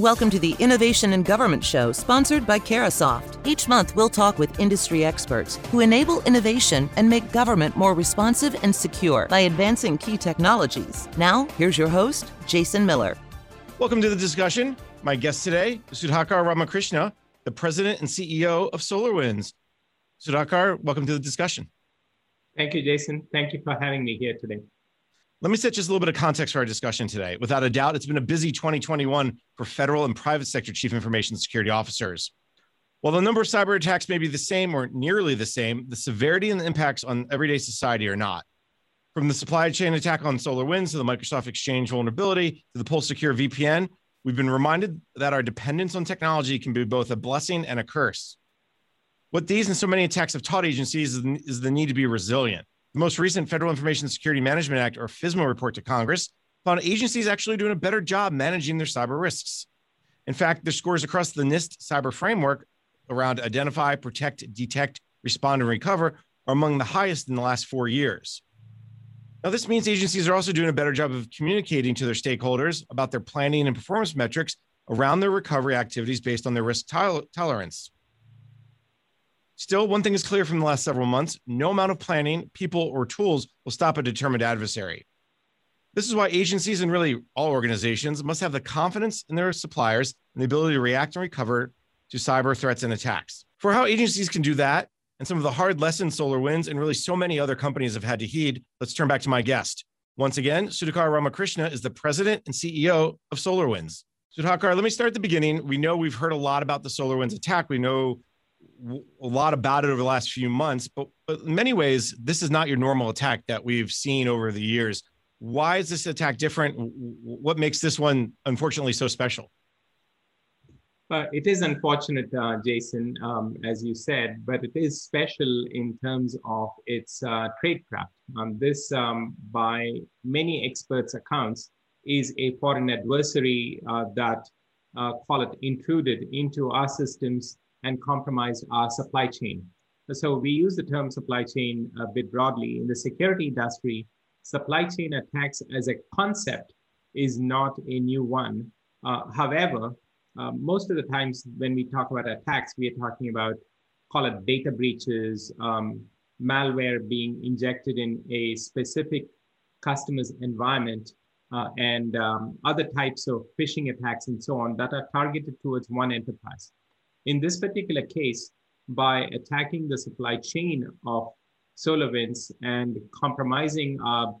Welcome to the Innovation in Government Show, sponsored by Carahsoft. Each month, we'll talk with industry experts who enable innovation and make government more responsive and secure by advancing key technologies. Now, here's your host, Jason Miller. Welcome to the discussion. My guest today, is Sudhakar Ramakrishna, the president and CEO of SolarWinds. Sudhakar, welcome to the discussion. Thank you, Jason. Thank you for having me here today. Let me set just a little bit of context for our discussion today. Without a doubt, it's been a busy 2021 for federal and private sector chief information security officers. While the number of cyber attacks may be the same or nearly the same, the severity and the impacts on everyday society are not. From the supply chain attack on SolarWinds to the Microsoft Exchange vulnerability to the Pulse Secure VPN, we've been reminded that our dependence on technology can be both a blessing and a curse. What these and so many attacks have taught agencies is the need to be resilient. The most recent Federal Information Security Management Act, or FISMA, report to Congress found agencies actually doing a better job managing their cyber risks. In fact, their scores across the NIST cyber framework around identify, protect, detect, respond, and recover are among the highest in the last four years. Now, this means agencies are also doing a better job of communicating to their stakeholders about their planning and performance metrics around their recovery activities based on their risk tolerance. Still, one thing is clear from the last several months no amount of planning, people, or tools will stop a determined adversary. This is why agencies and really all organizations must have the confidence in their suppliers and the ability to react and recover to cyber threats and attacks. For how agencies can do that and some of the hard lessons SolarWinds and really so many other companies have had to heed, let's turn back to my guest. Once again, Sudhakar Ramakrishna is the president and CEO of SolarWinds. Sudhakar, let me start at the beginning. We know we've heard a lot about the SolarWinds attack. We know a lot about it over the last few months, but, but in many ways, this is not your normal attack that we've seen over the years. Why is this attack different? What makes this one, unfortunately, so special? It is unfortunate, uh, Jason, um, as you said, but it is special in terms of its uh, tradecraft. Um, this, um, by many experts' accounts, is a foreign adversary uh, that, uh, call it, intruded into our systems and compromise our supply chain. So we use the term supply chain a bit broadly. In the security industry, supply chain attacks as a concept is not a new one. Uh, however, uh, most of the times when we talk about attacks, we are talking about, call it data breaches, um, malware being injected in a specific customer's environment, uh, and um, other types of phishing attacks and so on that are targeted towards one enterprise. In this particular case, by attacking the supply chain of SolarWinds and compromising our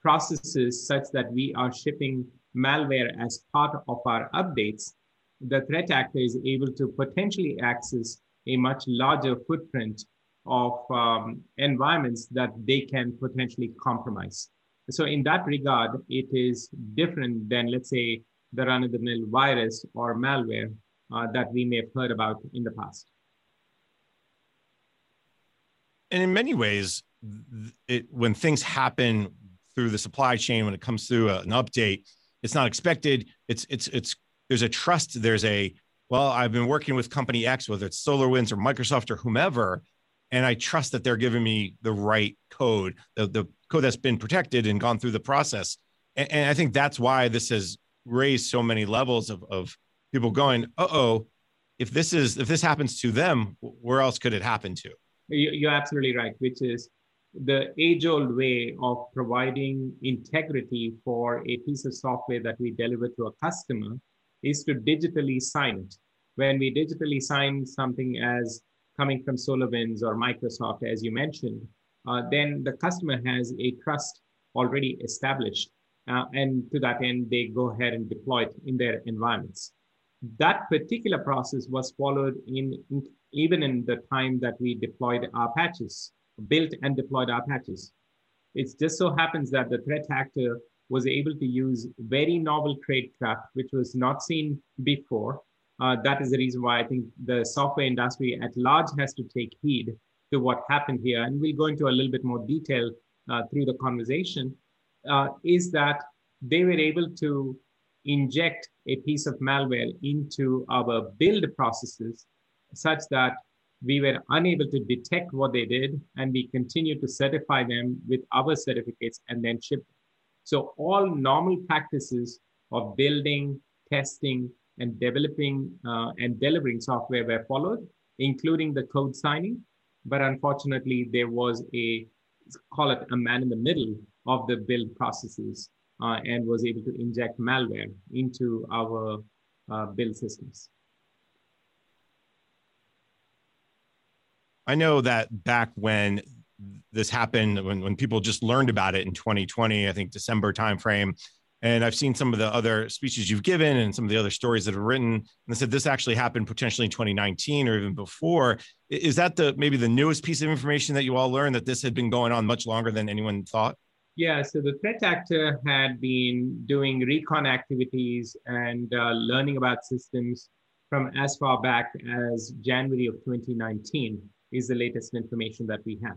processes such that we are shipping malware as part of our updates, the threat actor is able to potentially access a much larger footprint of um, environments that they can potentially compromise. So in that regard, it is different than, let's say, the run-of-the-mill virus or malware, Uh, that we may have heard about in the past. And in many ways, it, when things happen through the supply chain, when it comes through an update, it's not expected. It's it's it's there's a trust. There's a well, I've been working with company X, whether it's SolarWinds or Microsoft or whomever, and I trust that they're giving me the right code, the, the code that's been protected and gone through the process. And, and I think that's why this has raised so many levels of, of people going, "Uh oh, if this is if this happens to them, where else could it happen to?" You're absolutely right, which is the age-old way of providing integrity for a piece of software that we deliver to a customer is to digitally sign it. When we digitally sign something as coming from SolarWinds or Microsoft, as you mentioned, uh, then the customer has a trust already established. Uh, and to that end, they go ahead and deploy it in their environments that particular process was followed in, in, even in the time that we deployed our patches, built and deployed our patches. It just so happens that the threat actor was able to use very novel tradecraft, which was not seen before. Uh, that is the reason why I think the software industry at large has to take heed to what happened here. And we'll go into a little bit more detail uh, through the conversation. Uh, is that they were able to inject a piece of malware into our build processes such that we were unable to detect what they did and we continued to certify them with our certificates and then ship. So all normal practices of building, testing, and developing uh, and delivering software were followed, including the code signing. But unfortunately, there was a call it a man in the middle of the build processes uh, and was able to inject malware into our uh, build systems. I know that back when this happened, when, when people just learned about it in 2020, I think December timeframe, and I've seen some of the other speeches you've given and some of the other stories that have written. And they said this actually happened potentially in 2019 or even before. Is that the maybe the newest piece of information that you all learned that this had been going on much longer than anyone thought? Yeah, so the threat actor had been doing recon activities and uh, learning about systems from as far back as January of 2019 is the latest information that we have.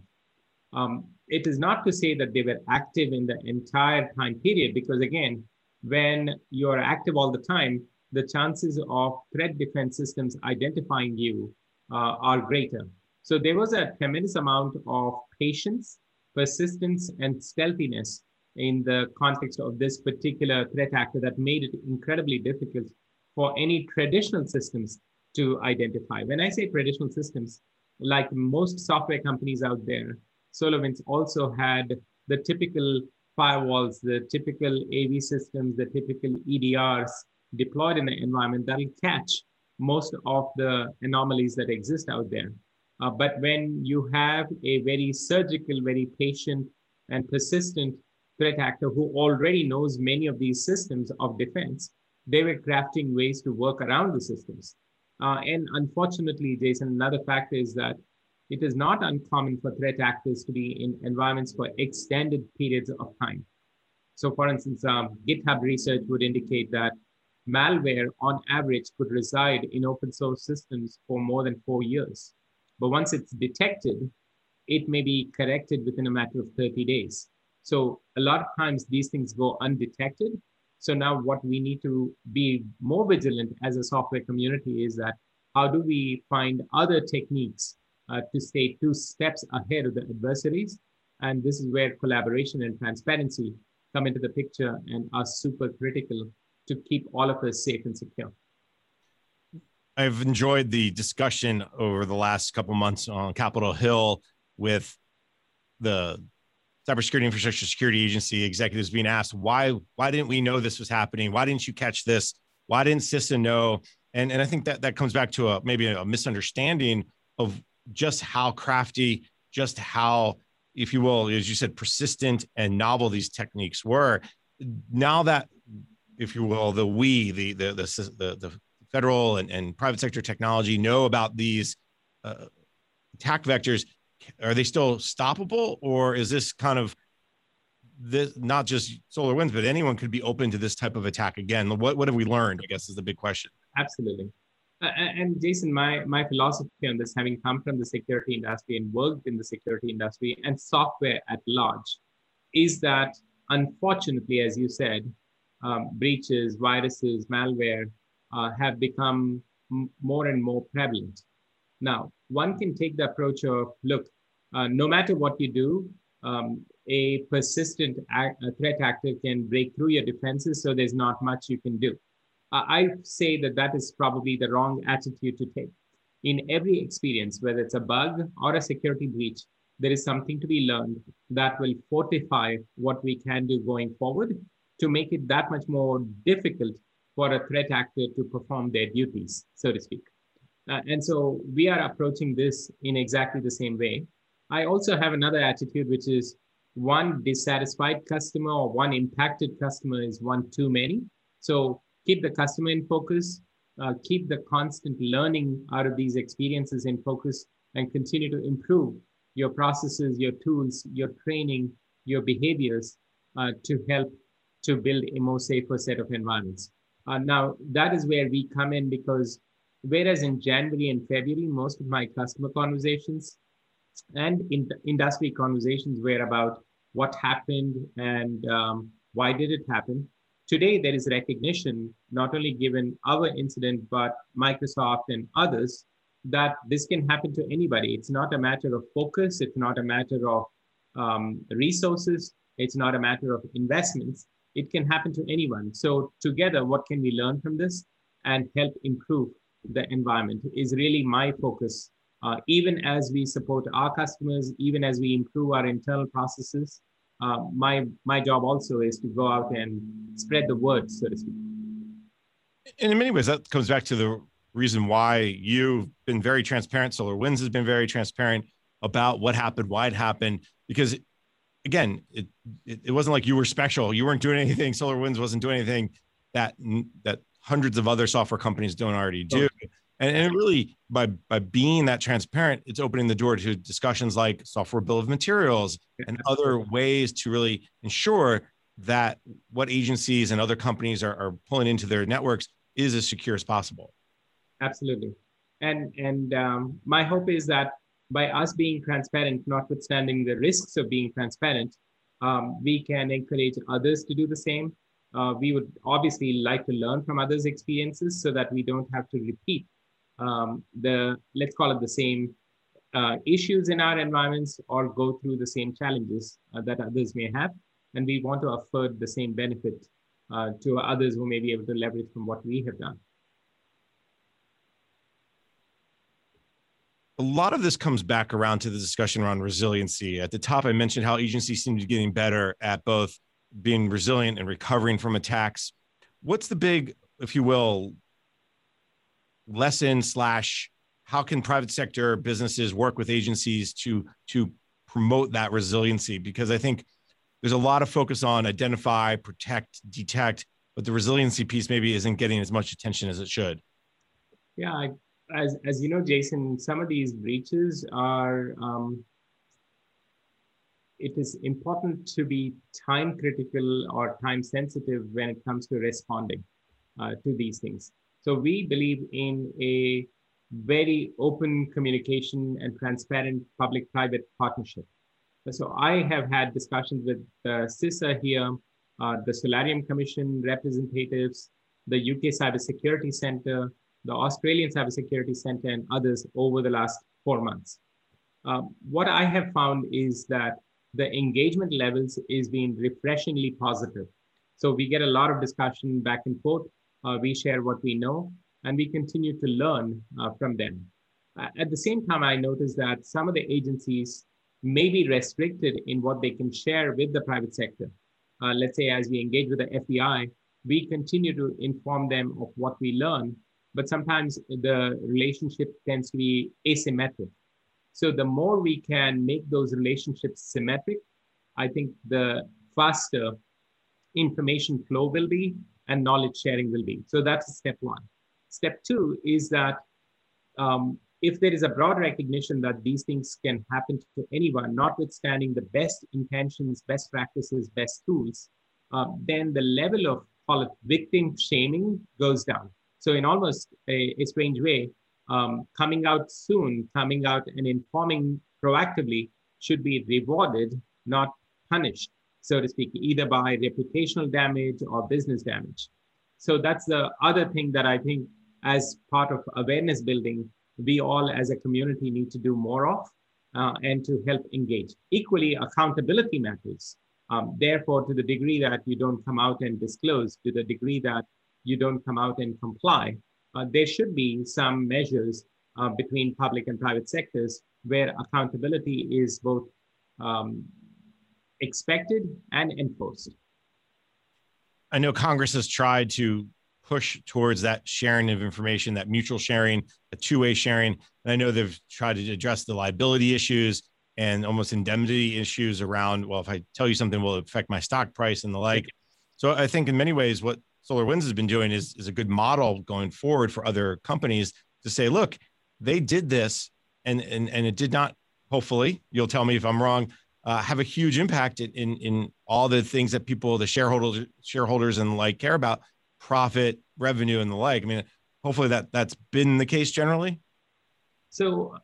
Um, it is not to say that they were active in the entire time period, because again, when you're active all the time, the chances of threat defense systems identifying you uh, are greater. So there was a tremendous amount of patience, persistence, and stealthiness in the context of this particular threat actor that made it incredibly difficult for any traditional systems to identify. When I say traditional systems, like most software companies out there, SolarWinds also had the typical firewalls, the typical AV systems, the typical EDRs deployed in the environment that will catch most of the anomalies that exist out there. Uh, but when you have a very surgical, very patient, and persistent threat actor who already knows many of these systems of defense, they were crafting ways to work around the systems. Uh, and unfortunately, Jason, another fact is that it is not uncommon for threat actors to be in environments for extended periods of time. So for instance, um, GitHub research would indicate that malware on average could reside in open source systems for more than four years. But once it's detected, it may be corrected within a matter of 30 days. So a lot of times these things go undetected. So now what we need to be more vigilant as a software community is that how do we find other techniques uh, to stay two steps ahead of the adversaries. And this is where collaboration and transparency come into the picture and are super critical to keep all of us safe and secure. I've enjoyed the discussion over the last couple months on Capitol Hill with the cybersecurity infrastructure security agency executives being asked why why didn't we know this was happening? Why didn't you catch this? Why didn't CISA know? And and I think that that comes back to a maybe a misunderstanding of just how crafty, just how, if you will, as you said, persistent and novel these techniques were. Now that, if you will, the we, the the the the, the federal and, and private sector technology know about these uh, attack vectors, are they still stoppable, or is this kind of this not just SolarWinds, but anyone could be open to this type of attack again? What what have we learned? I guess is the big question. Absolutely. Uh, and Jason, my, my philosophy on this, having come from the security industry and worked in the security industry and software at large, is that unfortunately, as you said, um, breaches, viruses, malware uh, have become more and more prevalent. Now, one can take the approach of look, uh, no matter what you do, um, a persistent act, a threat actor can break through your defenses, so there's not much you can do. I say that that is probably the wrong attitude to take. In every experience, whether it's a bug or a security breach, there is something to be learned that will fortify what we can do going forward to make it that much more difficult for a threat actor to perform their duties, so to speak. Uh, and so we are approaching this in exactly the same way. I also have another attitude, which is one dissatisfied customer or one impacted customer is one too many. So keep the customer in focus, uh, keep the constant learning out of these experiences in focus, and continue to improve your processes, your tools, your training, your behaviors uh, to help to build a more safer set of environments. Uh, now, that is where we come in because whereas in January and February, most of my customer conversations and in industry conversations were about what happened and um, why did it happen. Today, there is recognition, not only given our incident, but Microsoft and others, that this can happen to anybody. It's not a matter of focus, it's not a matter of um, resources, it's not a matter of investments. It can happen to anyone. So, together, what can we learn from this? and help improve the environment is really my focus. Uh, even as we support our customers, even as we improve our internal processes, uh, my my job also is to go out and spread the word, so to speak. And in many ways, that comes back to the reason why you've been very transparent. SolarWinds has been very transparent about what happened, why it happened, because again, it, it, it wasn't like you were special. You weren't doing anything. SolarWinds wasn't doing anything that that hundreds of other software companies don't already do. And, and really, by by being that transparent, it's opening the door to discussions like software bill of materials and other ways to really ensure that what agencies and other companies are, are pulling into their networks is as secure as possible. Absolutely, and and um, my hope is that by us being transparent, notwithstanding the risks of being transparent, um, we can encourage others to do the same. Uh, we would obviously like to learn from others' experiences so that we don't have to repeat um, the, let's call it the same uh, issues in our environments or go through the same challenges uh, that others may have. And we want to afford the same benefit uh, to others who may be able to leverage from what we have done. A lot of this comes back around to the discussion around resiliency. At the top, I mentioned how agencies seem to be getting better at both being resilient and recovering from attacks. What's the big, if you will, lesson slash how can private sector businesses work with agencies to to promote that resiliency? Because I think there's a lot of focus on identify, protect, detect, but the resiliency piece maybe isn't getting as much attention as it should. Yeah, I as as you know, Jason, some of these breaches are. Um, it is important to be time critical or time sensitive when it comes to responding uh, to these things. So we believe in a very open communication and transparent public-private partnership. So I have had discussions with the CISA here, uh, the Solarium Commission representatives, the UK Cybersecurity Center, the Australian Cybersecurity Center, and others over the last four months. Um, what I have found is that the engagement levels is being refreshingly positive. So we get a lot of discussion back and forth. Uh, we share what we know, and we continue to learn uh, from them. Uh, at the same time, I noticed that some of the agencies may be restricted in what they can share with the private sector. Uh, let's say, as we engage with the FBI, we continue to inform them of what we learn but sometimes the relationship tends to be asymmetric. So the more we can make those relationships symmetric, I think the faster information flow will be and knowledge sharing will be. So that's step one. Step two is that um, if there is a broad recognition that these things can happen to anyone, notwithstanding the best intentions, best practices, best tools, uh, then the level of call it victim shaming goes down. So in almost a, a strange way, um, coming out soon, coming out and informing proactively should be rewarded, not punished, so to speak, either by reputational damage or business damage. So that's the other thing that I think as part of awareness building, we all as a community need to do more of uh, and to help engage. Equally, accountability matters. Um, therefore, to the degree that you don't come out and disclose, to the degree that you don't come out and comply, uh, there should be some measures uh, between public and private sectors where accountability is both um, expected and enforced. I know Congress has tried to push towards that sharing of information, that mutual sharing, a two-way sharing. And I know they've tried to address the liability issues and almost indemnity issues around, well, if I tell you something will affect my stock price and the like. So I think in many ways, what SolarWinds has been doing is, is a good model going forward for other companies to say, look, they did this and, and, and it did not, hopefully, you'll tell me if I'm wrong, uh, have a huge impact in, in, in all the things that people, the shareholders, shareholders and like care about, profit, revenue, and the like. I mean, hopefully that that's been the case generally. So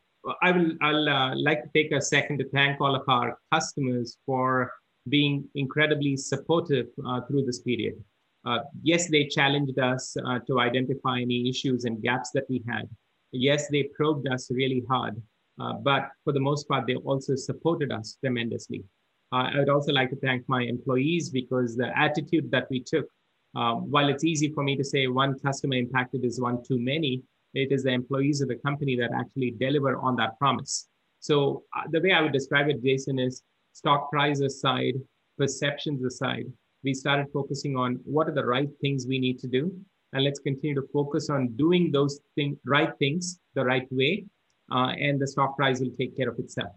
I will I'll uh, like to take a second to thank all of our customers for being incredibly supportive uh, through this period. Uh, yes, they challenged us uh, to identify any issues and gaps that we had. Yes, they probed us really hard, uh, but for the most part, they also supported us tremendously. I would also like to thank my employees because the attitude that we took while it's easy for me to say one customer impacted is one too many, it is the employees of the company that actually deliver on that promise. So uh, the way I would describe it, Jason, is stock price aside, perceptions aside, we started focusing on what are the right things we need to do, and let's continue to focus on doing those thing, right things the right way, uh, and the stock price will take care of itself.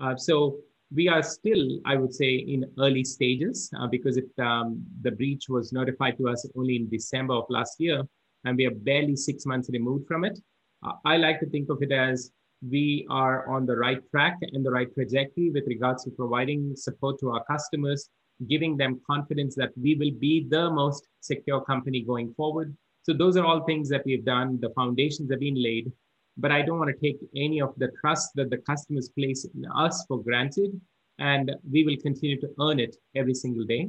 Uh, so we are still, I would say, in early stages uh, because it, um, the breach was notified to us only in December of last year, and we are barely six months removed from it. Uh, I like to think of it as we are on the right track and the right trajectory with regards to providing support to our customers, giving them confidence that we will be the most secure company going forward. So those are all things that we've done. The foundations have been laid, but I don't want to take any of the trust that the customers place in us for granted. And we will continue to earn it every single day.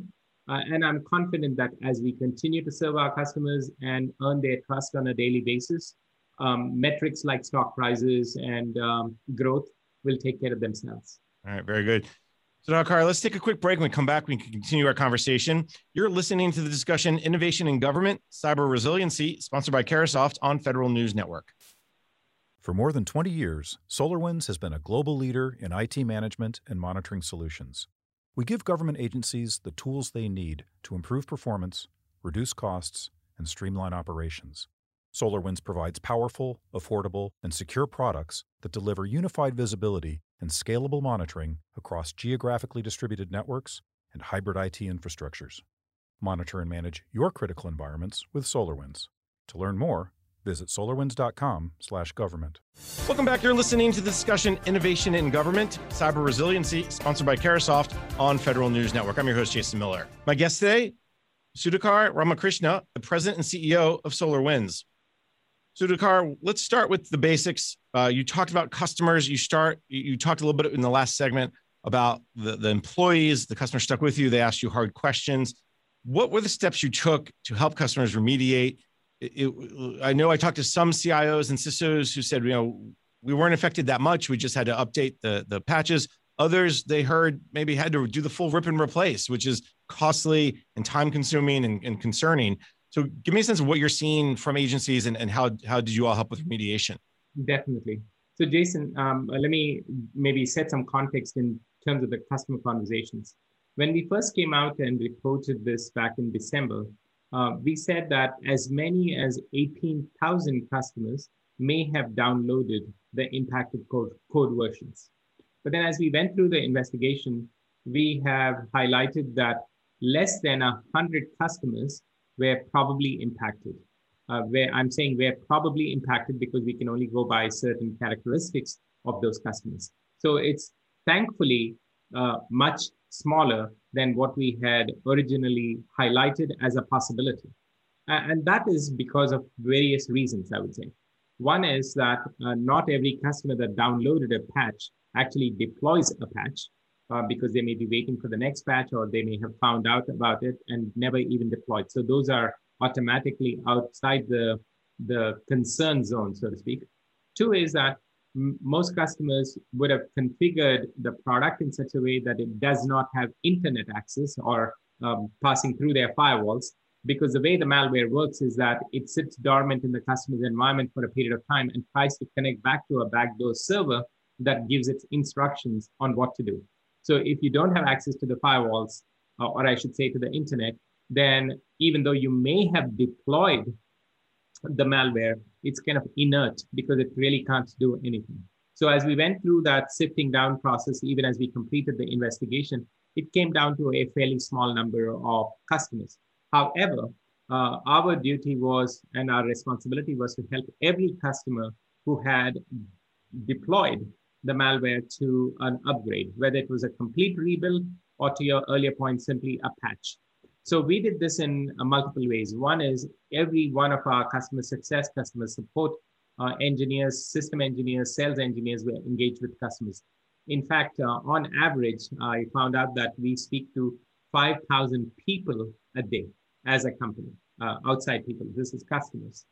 Uh, and I'm confident that as we continue to serve our customers and earn their trust on a daily basis, um, metrics like stock prices and um, growth will take care of themselves. All right, very good. Sudhakar, let's take a quick break. When we come back, we can continue our conversation. You're listening to the discussion Innovation in Government, Cyber Resiliency, sponsored by Carahsoft on Federal News Network. For more than 20 years, SolarWinds has been a global leader in IT management and monitoring solutions. We give government agencies the tools they need to improve performance, reduce costs, and streamline operations. SolarWinds provides powerful, affordable, and secure products that deliver unified visibility and scalable monitoring across geographically distributed networks and hybrid IT infrastructures. Monitor and manage your critical environments with SolarWinds. To learn more, visit solarwinds.com/government. Welcome back. You're listening to the discussion Innovation in Government, Cyber Resiliency, sponsored by Carahsoft on Federal News Network. I'm your host Jason Miller. My guest today, Sudhakar Ramakrishna, the president and CEO of SolarWinds. Sudhakar, let's start with the basics. Uh, you talked about customers. You start. You talked a little bit in the last segment about the, the employees. The customer stuck with you. They asked you hard questions. What were the steps you took to help customers remediate? It, it, I know I talked to some CIOs and CISOs who said, you know, we weren't affected that much. We just had to update the the patches. Others they heard maybe had to do the full rip and replace, which is costly and time consuming and, and concerning. So give me a sense of what you're seeing from agencies and, and how, how did you all help with remediation? Definitely. So Jason, um, let me maybe set some context in terms of the customer conversations. When we first came out and reported this back in December, uh, we said that as many as 18,000 customers may have downloaded the impacted code, code versions. But then as we went through the investigation, we have highlighted that less than 100 customers were probably impacted. Uh, where I'm saying we're probably impacted because we can only go by certain characteristics of those customers. So it's thankfully uh, much smaller than what we had originally highlighted as a possibility. And that is because of various reasons, I would say. One is that uh, not every customer that downloaded a patch actually deploys a patch uh, because they may be waiting for the next patch or they may have found out about it and never even deployed. So those are automatically outside the, the concern zone, so to speak. Two is that most customers would have configured the product in such a way that it does not have internet access or um, passing through their firewalls. Because the way the malware works is that it sits dormant in the customer's environment for a period of time and tries to connect back to a backdoor server that gives its instructions on what to do. So if you don't have access to the firewalls, uh, or I should say to the internet, then even though you may have deployed the malware, it's kind of inert because it really can't do anything. So as we went through that sifting down process, even as we completed the investigation, it came down to a fairly small number of customers. However, uh, our duty was and our responsibility was to help every customer who had deployed the malware to an upgrade, whether it was a complete rebuild or to your earlier point, simply a patch. So we did this in uh, multiple ways. One is every one of our customer success, customer support uh, engineers, system engineers, sales engineers were engaged with customers. In fact, uh, on average, I found out that we speak to 5,000 people a day as a company, uh, outside people. This is customers.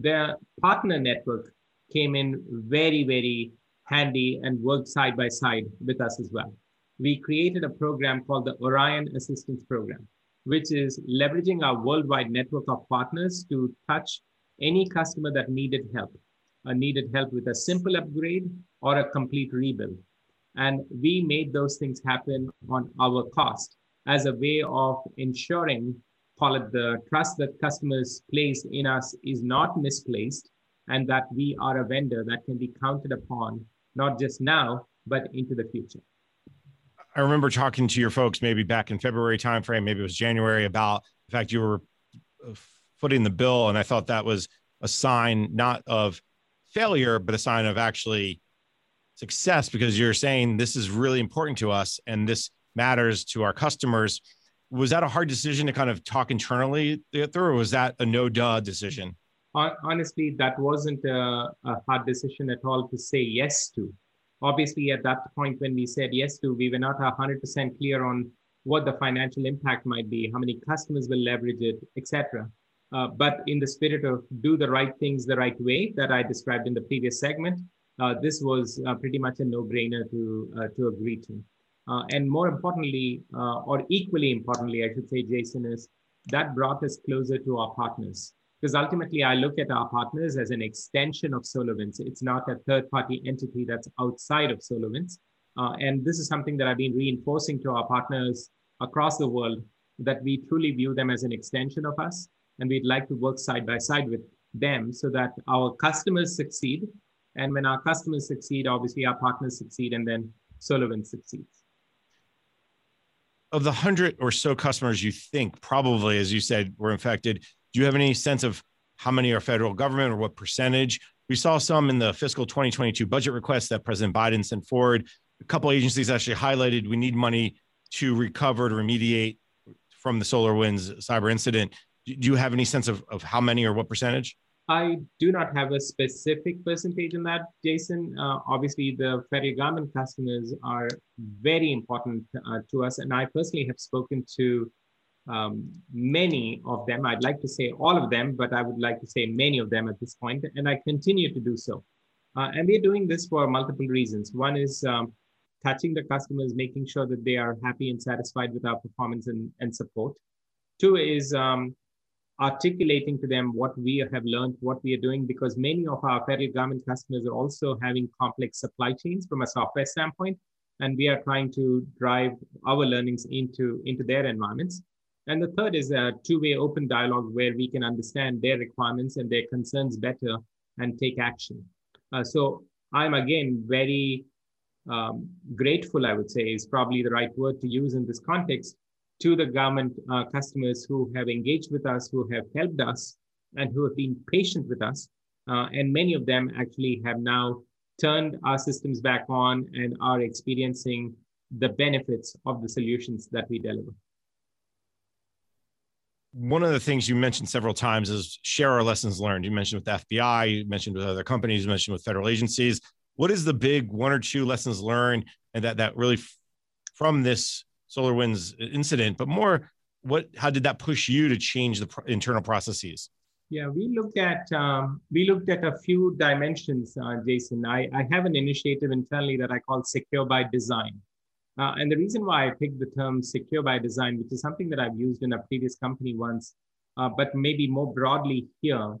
The partner network came in very, very handy and worked side by side with us as well. We created a program called the Orion Assistance Program. which is leveraging our worldwide network of partners to touch any customer that needed help, uh, needed help with a simple upgrade or a complete rebuild. And we made those things happen on our cost as a way of ensuring, call it the trust that customers place in us is not misplaced and that we are a vendor that can be counted upon, not just now, but into the future. I remember talking to your folks maybe back in February timeframe, maybe it was January, about the fact you were uh, footing the bill, and I thought that was a sign not of failure, but a sign of actually success because you're saying this is really important to us and this matters to our customers. Was that a hard decision to kind of talk internally through, or was that a no duh decision? Honestly, that wasn't a, a hard decision at all to say yes to. Obviously, at that point when we said yes to, we were not 100% clear on what the financial impact might be, how many customers will leverage it, etc. Uh, but in the spirit of do the right things the right way that I described in the previous segment, uh, this was uh, pretty much a no-brainer to uh, to agree to. Uh, and more importantly, uh, or equally importantly, I should say, Jason, is that brought us closer to our partners. Because ultimately, I look at our partners as an extension of SolarWinds. It's not a third-party entity that's outside of SolarWinds. Uh, and this is something that I've been reinforcing to our partners across the world that we truly view them as an extension of us and we'd like to work side by side with them so that our customers succeed. And when our customers succeed, obviously our partners succeed, and then SolarWinds succeeds. Of the hundred or so customers you think probably, as you said, were infected, do you have any sense of how many are federal government or what percentage? We saw some in the fiscal 2022 budget request that President Biden sent forward. A couple agencies actually highlighted we need money to recover to remediate from the SolarWinds cyber incident do you have any sense of, of how many or what percentage? I do not have a specific percentage in that, Jason. Uh, obviously, the federal government customers are very important uh, to us. And I personally have spoken to um, many of them. I'd like to say all of them, but I would like to say many of them at this point, and I continue to do so. Uh, and we're doing this for multiple reasons. One is um, touching the customers, making sure that they are happy and satisfied with our performance and, and support. Two is um, articulating to them what we have learned, what we are doing, because many of our federal government customers are also having complex supply chains from a software standpoint. And we are trying to drive our learnings into, into their environments. And the third is a two-way open dialogue where we can understand their requirements and their concerns better and take action. Uh, so I'm again very um, grateful, I would say, is probably the right word to use in this context to the government uh, customers who have engaged with us, who have helped us, and who have been patient with us. Uh, and many of them actually have now turned our systems back on and are experiencing the benefits of the solutions that we deliver. One of the things you mentioned several times is share our lessons learned. You mentioned with FBI, you mentioned with other companies, you mentioned with federal agencies. What is the big one or two lessons learned and that that really from this SolarWinds incident, but more what how did that push you to change the internal processes? Yeah, we looked at um, we looked at a few dimensions, uh, Jason. I, I have an initiative internally that I call Secure by Design, uh, and the reason why I picked the term Secure by Design, which is something that I've used in a previous company once, uh, but maybe more broadly here,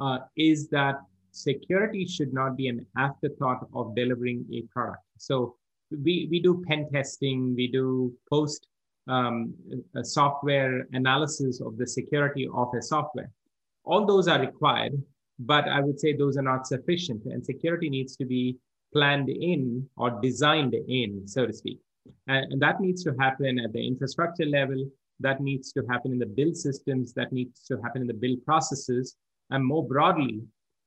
uh, is that security should not be an afterthought of delivering a product. So we, we do pen testing, we do post um, software analysis of the security of a software. All those are required, but I would say those are not sufficient. And security needs to be planned in or designed in, so to speak. And, that needs to happen at the infrastructure level. That needs to happen in the build systems. That needs to happen in the build processes. And more broadly,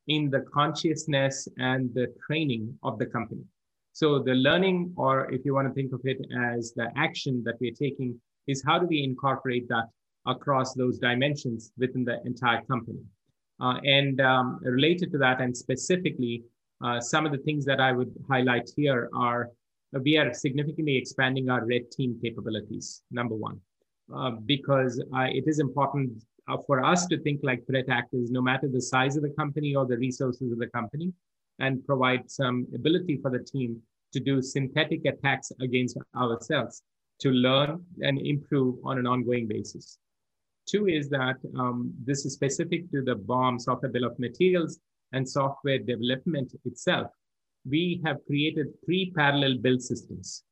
in the consciousness and the training of the company. So the learning, or if you want to think of it as the action that we're taking, is how do we incorporate that across those dimensions within the entire company? Uh, and um, related to that, and specifically, uh, some of the things that I would highlight here are uh, we are significantly expanding our red team capabilities, number one, uh, because uh, it is important uh, for us to think like threat actors, no matter the size of the company or the resources of the company and provide some ability for the team to do synthetic attacks against ourselves. to learn and improve on an ongoing basis. Two is that um, this is specific to the BOM software bill of materials and software development itself. We have created three parallel build systems.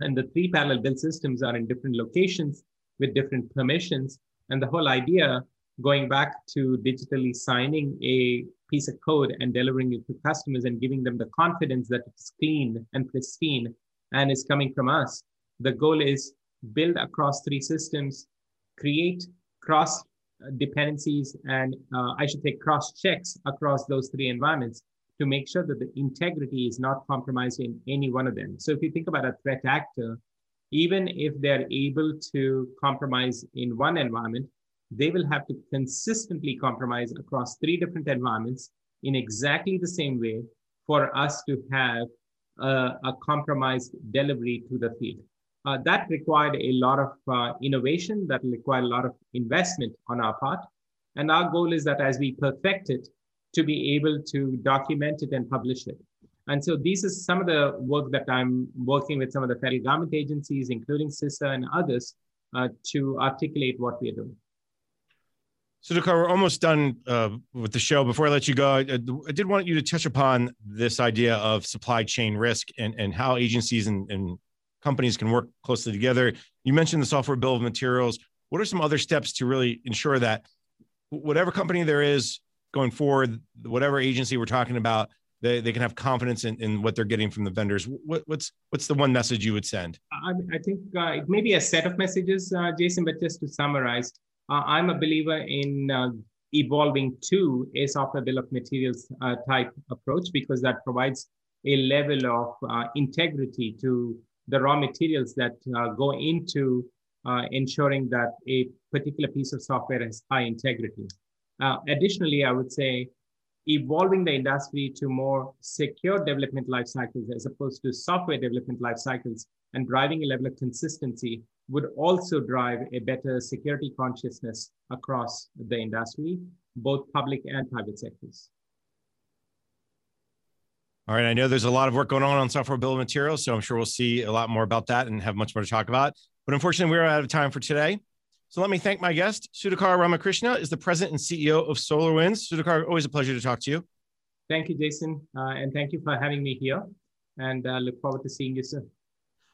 And the three parallel build systems are in different locations with different permissions. And the whole idea going back to digitally signing a piece of code and delivering it to customers and giving them the confidence that it's clean and pristine and is coming from us. The goal is build across three systems, create cross dependencies and uh, I should say cross checks across those three environments to make sure that the integrity is not compromised in any one of them. So if you think about a threat actor, even if they're able to compromise in one environment, they will have to consistently compromise across three different environments in exactly the same way for us to have a, a compromised delivery to the field. Uh, that required a lot of uh, innovation, that required a lot of investment on our part. And our goal is that as we perfect it, to be able to document it and publish it. And so these are some of the work that I'm working with some of the federal government agencies, including CISA and others, uh, to articulate what we are doing. Sudhakar, we're almost done uh, with the show. Before I let you go, I, I, did want you to touch upon this idea of supply chain risk and, and how agencies and, and companies can work closely together. You mentioned the software bill of materials. What are some other steps to really ensure that whatever company there is going forward, whatever agency we're talking about, they, they can have confidence in, in what they're getting from the vendors. What, what's what's the one message you would send? I, I think uh, it may be a set of messages, uh, Jason, but just to summarize, uh, I'm a believer in uh, evolving to a software bill of materials uh, type approach because that provides a level of uh, integrity to the raw materials that uh, go into uh, ensuring that a particular piece of software has high integrity. additionally, I would say evolving the industry to more secure development life cycles as opposed to software development life cycles and driving a level of consistency would also drive a better security consciousness across the industry, both public and private sectors. All right. I know there's a lot of work going on on software bill of materials, so I'm sure we'll see a lot more about that and have much more to talk about. But unfortunately, we're out of time for today. So let me thank my guest. Sudhakar Ramakrishna is the president and CEO of SolarWinds. Sudhakar, always a pleasure to talk to you. Thank you, Jason. Uh, and thank you for having me here. And uh, look forward to seeing you soon.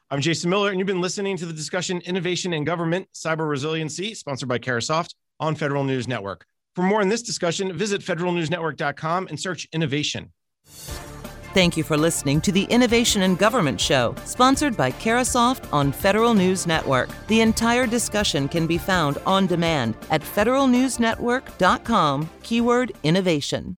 I'm Jason Miller, and you've been listening to the discussion Innovation in Government, Cyber Resiliency, sponsored by Carahsoft on Federal News Network. For more on this discussion, visit federalnewsnetwork.com and search innovation. Thank you for listening to the Innovation in Government Show, sponsored by Carahsoft on Federal News Network. The entire discussion can be found on demand at federalnewsnetwork.com, keyword innovation.